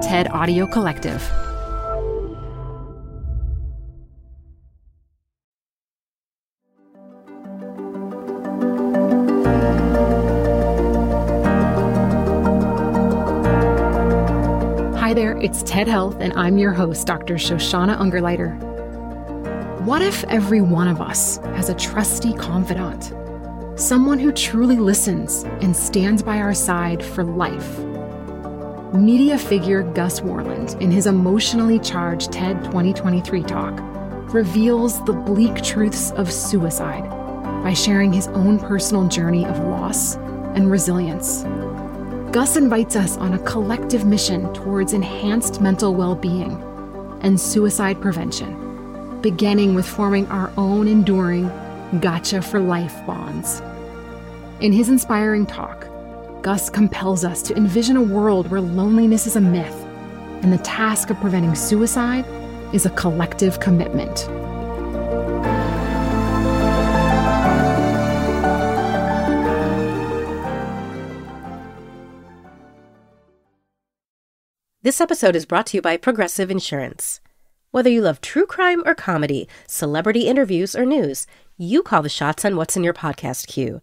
TED Audio Collective. Hi there, it's TED Health, and I'm your host, Dr. Shoshana Ungerleider. What if every one of us has a trusty confidant? Someone who truly listens and stands by our side for life. Media figure Gus Worland, in his emotionally charged TED 2023 talk, reveals the bleak truths of suicide by sharing his own personal journey of loss and resilience. Gus invites us on a collective mission towards enhanced mental well being and suicide prevention, beginning with forming our own enduring gotcha for life bonds. In his inspiring talk, Gus compels us to envision a world where loneliness is a myth and the task of preventing suicide is a collective commitment. This episode is brought to you by Progressive Insurance. Whether you love true crime or comedy, celebrity interviews or news, you call the shots on what's in your podcast queue.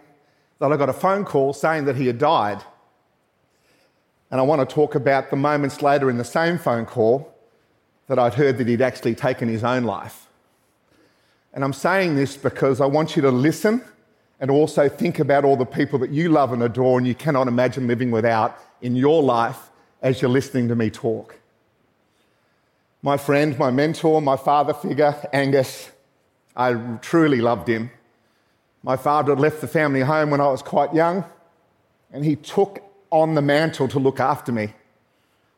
that I got a phone call saying that he had died. And I want to talk about the moments later in the same phone call that I'd heard that he'd actually taken his own life. And I'm saying this because I want you to listen and also think about all the people that you love and adore and you cannot imagine living without in your life as you're listening to me talk. My friend, my mentor, my father figure, Angus, I truly loved him. My father had left the family home when I was quite young, and he took on the mantle to look after me.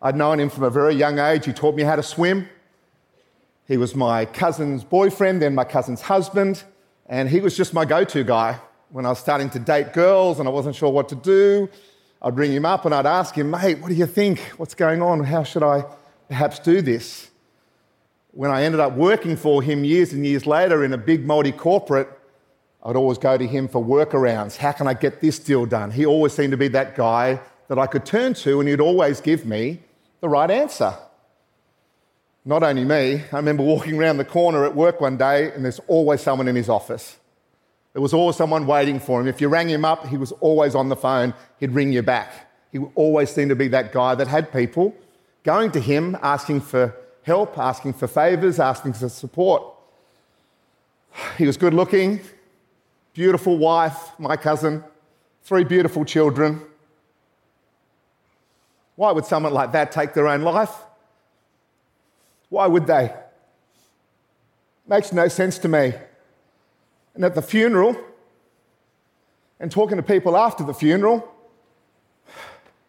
I'd known him from a very young age. He taught me how to swim. He was my cousin's boyfriend, then my cousin's husband, and he was just my go to guy. When I was starting to date girls and I wasn't sure what to do, I'd ring him up and I'd ask him, mate, what do you think? What's going on? How should I perhaps do this? When I ended up working for him years and years later in a big multi corporate, I'd always go to him for workarounds. How can I get this deal done? He always seemed to be that guy that I could turn to, and he'd always give me the right answer. Not only me, I remember walking around the corner at work one day, and there's always someone in his office. There was always someone waiting for him. If you rang him up, he was always on the phone, he'd ring you back. He always seemed to be that guy that had people going to him asking for help, asking for favors, asking for support. He was good looking, beautiful wife, my cousin, three beautiful children. Why would someone like that take their own life? Why would they? Makes no sense to me. And at the funeral, and talking to people after the funeral,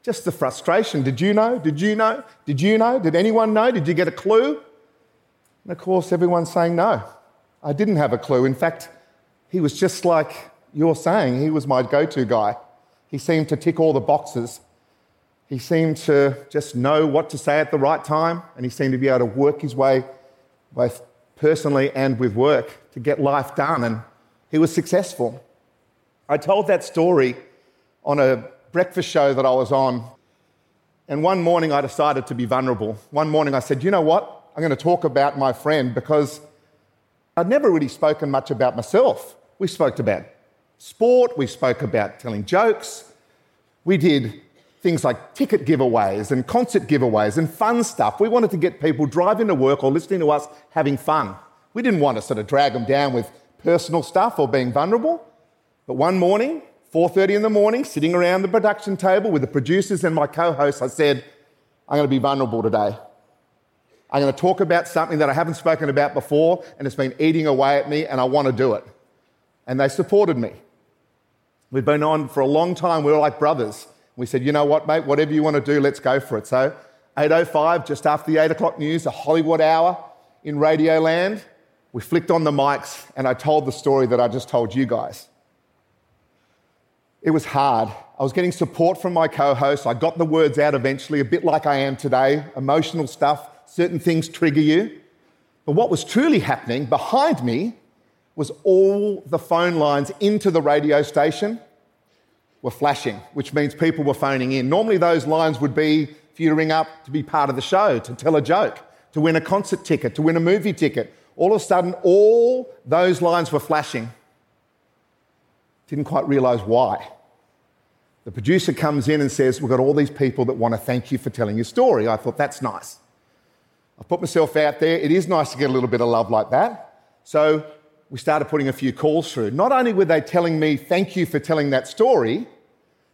just the frustration. Did you know? Did you know? Did you know? Did anyone know? Did you get a clue? And of course, everyone's saying no. I didn't have a clue. In fact, he was just like you're saying. He was my go to guy. He seemed to tick all the boxes. He seemed to just know what to say at the right time, and he seemed to be able to work his way, both personally and with work, to get life done. And he was successful. I told that story on a breakfast show that I was on. And one morning I decided to be vulnerable. One morning I said, you know what? I'm going to talk about my friend because I'd never really spoken much about myself. We spoke about sport, we spoke about telling jokes, we did things like ticket giveaways and concert giveaways and fun stuff. We wanted to get people driving to work or listening to us having fun. We didn't want to sort of drag them down with personal stuff or being vulnerable. But one morning, 4:30 in the morning, sitting around the production table with the producers and my co-hosts, I said, I'm going to be vulnerable today. I'm going to talk about something that I haven't spoken about before and it's been eating away at me and I want to do it. And they supported me. We'd been on for a long time. We were like brothers. We said, you know what, mate, whatever you want to do, let's go for it. So 8.05, just after the 8 o'clock news, a Hollywood hour in Radio Land, we flicked on the mics and I told the story that I just told you guys. It was hard. I was getting support from my co host. I got the words out eventually, a bit like I am today. Emotional stuff, certain things trigger you. But what was truly happening behind me was all the phone lines into the radio station were flashing, which means people were phoning in. Normally, those lines would be for you to ring up to be part of the show, to tell a joke, to win a concert ticket, to win a movie ticket. All of a sudden, all those lines were flashing. Didn't quite realize why. The producer comes in and says, We've got all these people that want to thank you for telling your story. I thought, That's nice. I put myself out there. It is nice to get a little bit of love like that. So we started putting a few calls through. Not only were they telling me, Thank you for telling that story,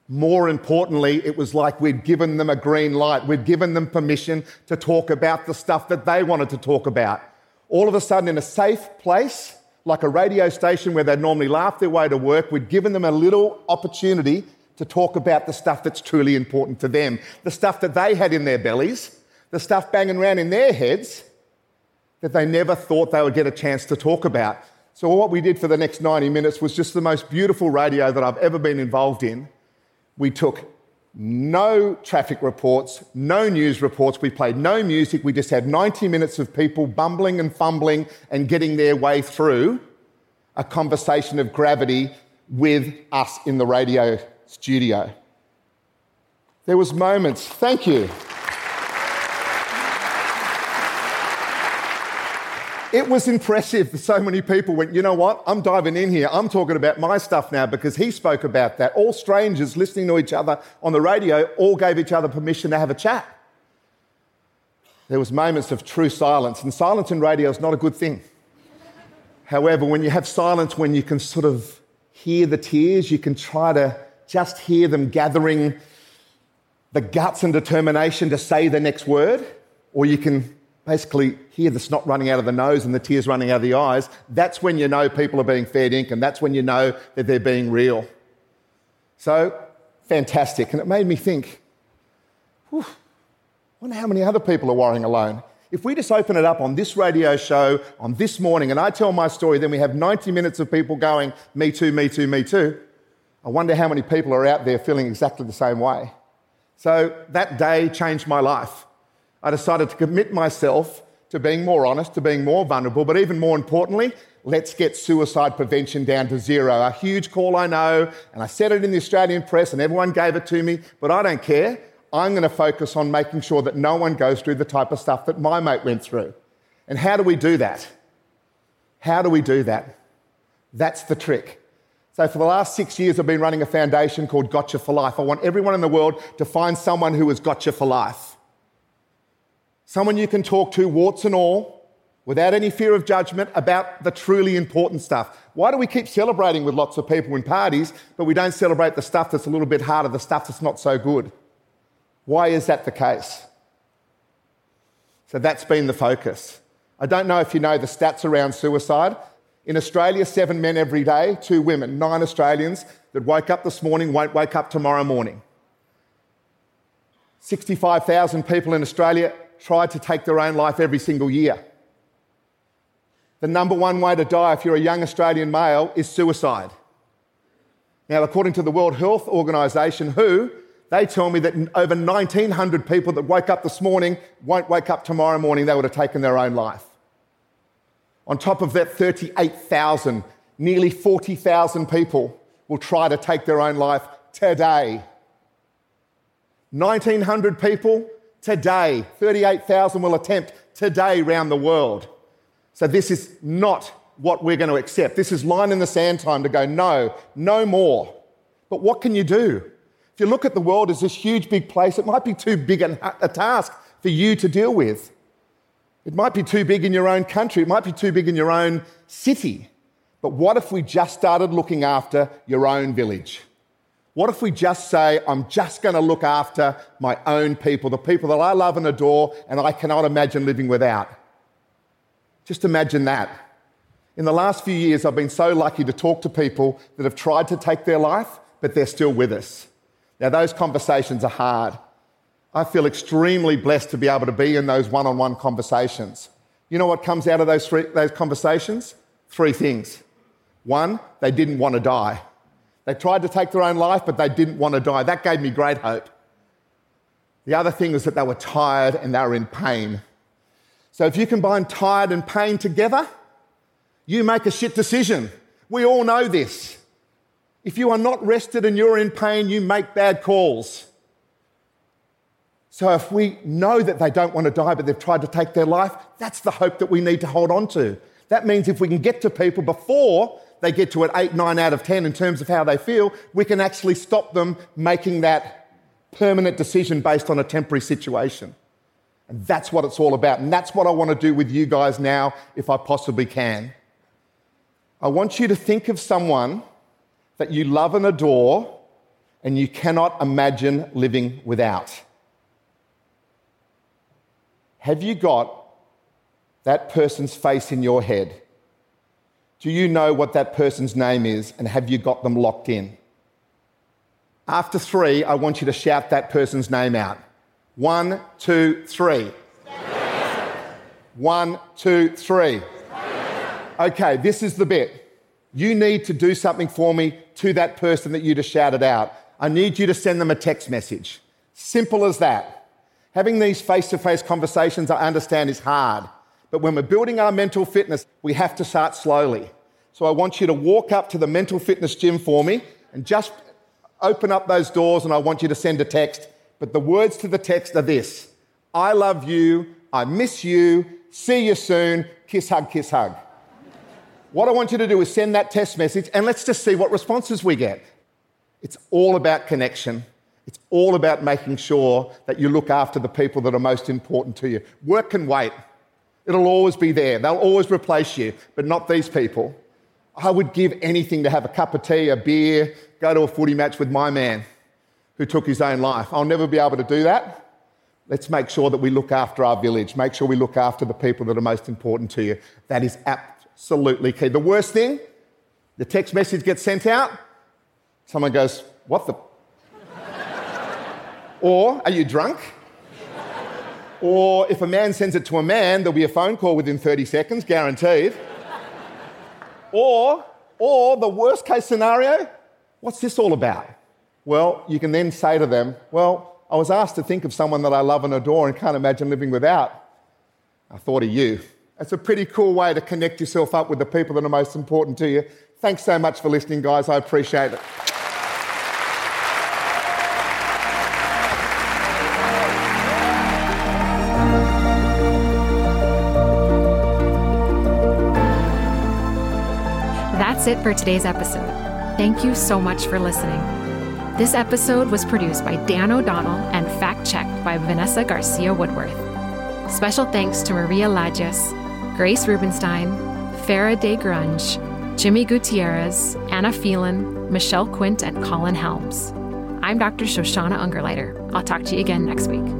more importantly, it was like we'd given them a green light. We'd given them permission to talk about the stuff that they wanted to talk about. All of a sudden, in a safe place, like a radio station where they'd normally laugh their way to work, we'd given them a little opportunity to talk about the stuff that's truly important to them, the stuff that they had in their bellies, the stuff banging around in their heads that they never thought they would get a chance to talk about. So, what we did for the next 90 minutes was just the most beautiful radio that I've ever been involved in. We took no traffic reports, no news reports, we played no music, we just had 90 minutes of people bumbling and fumbling and getting their way through a conversation of gravity with us in the radio studio. There was moments, thank you. It was impressive. So many people went, you know what? I'm diving in here. I'm talking about my stuff now because he spoke about that. All strangers listening to each other on the radio all gave each other permission to have a chat. There was moments of true silence, and silence in radio is not a good thing. However, when you have silence, when you can sort of hear the tears, you can try to just hear them gathering the guts and determination to say the next word, or you can basically hear the snot running out of the nose and the tears running out of the eyes. That's when you know people are being fed ink, and that's when you know that they're being real. So, fantastic. And it made me think, whew, wonder how many other people are worrying alone. If we just open it up on this radio show on this morning and I tell my story, then we have 90 minutes of people going, me too, me too, me too. I wonder how many people are out there feeling exactly the same way. So that day changed my life. I decided to commit myself to being more honest, to being more vulnerable, but even more importantly, let's get suicide prevention down to zero. A huge call, I know, and I said it in the Australian press and everyone gave it to me, but I don't care. I'm going to focus on making sure that no one goes through the type of stuff that my mate went through. And how do we do that? How do we do that? That's the trick. So, for the last six years, I've been running a foundation called Gotcha for Life. I want everyone in the world to find someone who has gotcha for life. Someone you can talk to, warts and all, without any fear of judgment about the truly important stuff. Why do we keep celebrating with lots of people in parties, but we don't celebrate the stuff that's a little bit harder, the stuff that's not so good? Why is that the case? So that's been the focus. I don't know if you know the stats around suicide. In Australia, seven men every day, two women, nine Australians that woke up this morning won't wake up tomorrow morning. 65,000 people in Australia try to take their own life every single year. The number one way to die if you're a young Australian male is suicide. Now, according to the World Health Organization, WHO, they tell me that over 1,900 people that woke up this morning won't wake up tomorrow morning, they would have taken their own life. On top of that, 38,000, nearly 40,000 people will try to take their own life today. 1,900 people today, 38,000 will attempt today around the world. So, this is not what we're going to accept. This is line in the sand time to go, no, no more. But what can you do? If you look at the world as this huge, big place, it might be too big a task for you to deal with. It might be too big in your own country, it might be too big in your own city. But what if we just started looking after your own village? What if we just say, I'm just going to look after my own people, the people that I love and adore, and I cannot imagine living without? Just imagine that. In the last few years, I've been so lucky to talk to people that have tried to take their life, but they're still with us. Now, those conversations are hard. I feel extremely blessed to be able to be in those one on one conversations. You know what comes out of those, three, those conversations? Three things. One, they didn't want to die. They tried to take their own life, but they didn't want to die. That gave me great hope. The other thing was that they were tired and they were in pain. So if you combine tired and pain together, you make a shit decision. We all know this. If you are not rested and you're in pain, you make bad calls. So if we know that they don't want to die, but they've tried to take their life, that's the hope that we need to hold on to. That means if we can get to people before they get to an 8, 9 out of 10 in terms of how they feel, we can actually stop them making that permanent decision based on a temporary situation. And that's what it's all about. And that's what I want to do with you guys now, if I possibly can. I want you to think of someone that you love and adore and you cannot imagine living without. Have you got that person's face in your head? Do you know what that person's name is and have you got them locked in? After three, I want you to shout that person's name out. One, two, three. One, two, three. Okay, this is the bit. You need to do something for me to that person that you just shouted out. I need you to send them a text message. Simple as that. Having these face to face conversations, I understand, is hard. But when we're building our mental fitness, we have to start slowly. So I want you to walk up to the mental fitness gym for me and just open up those doors, and I want you to send a text. But the words to the text are this I love you, I miss you, see you soon, kiss, hug, kiss, hug. What I want you to do is send that test message and let's just see what responses we get. It's all about connection. It's all about making sure that you look after the people that are most important to you. Work can wait. It'll always be there. They'll always replace you, but not these people. I would give anything to have a cup of tea, a beer, go to a footy match with my man who took his own life. I'll never be able to do that. Let's make sure that we look after our village, make sure we look after the people that are most important to you. That is absolutely key. The worst thing, the text message gets sent out, someone goes, What the? or, Are you drunk? Or if a man sends it to a man, there'll be a phone call within 30 seconds, guaranteed. or, or the worst case scenario, what's this all about? Well, you can then say to them, Well, I was asked to think of someone that I love and adore and can't imagine living without. I thought of you. It's a pretty cool way to connect yourself up with the people that are most important to you. Thanks so much for listening, guys. I appreciate it. That's it for today's episode. Thank you so much for listening. This episode was produced by Dan O'Donnell and fact checked by Vanessa Garcia Woodworth. Special thanks to Maria Lajes, Grace Rubenstein, Farah De Grunge, Jimmy Gutierrez, Anna Phelan, Michelle Quint, and Colin Helms. I'm Dr. Shoshana Ungerleider. I'll talk to you again next week.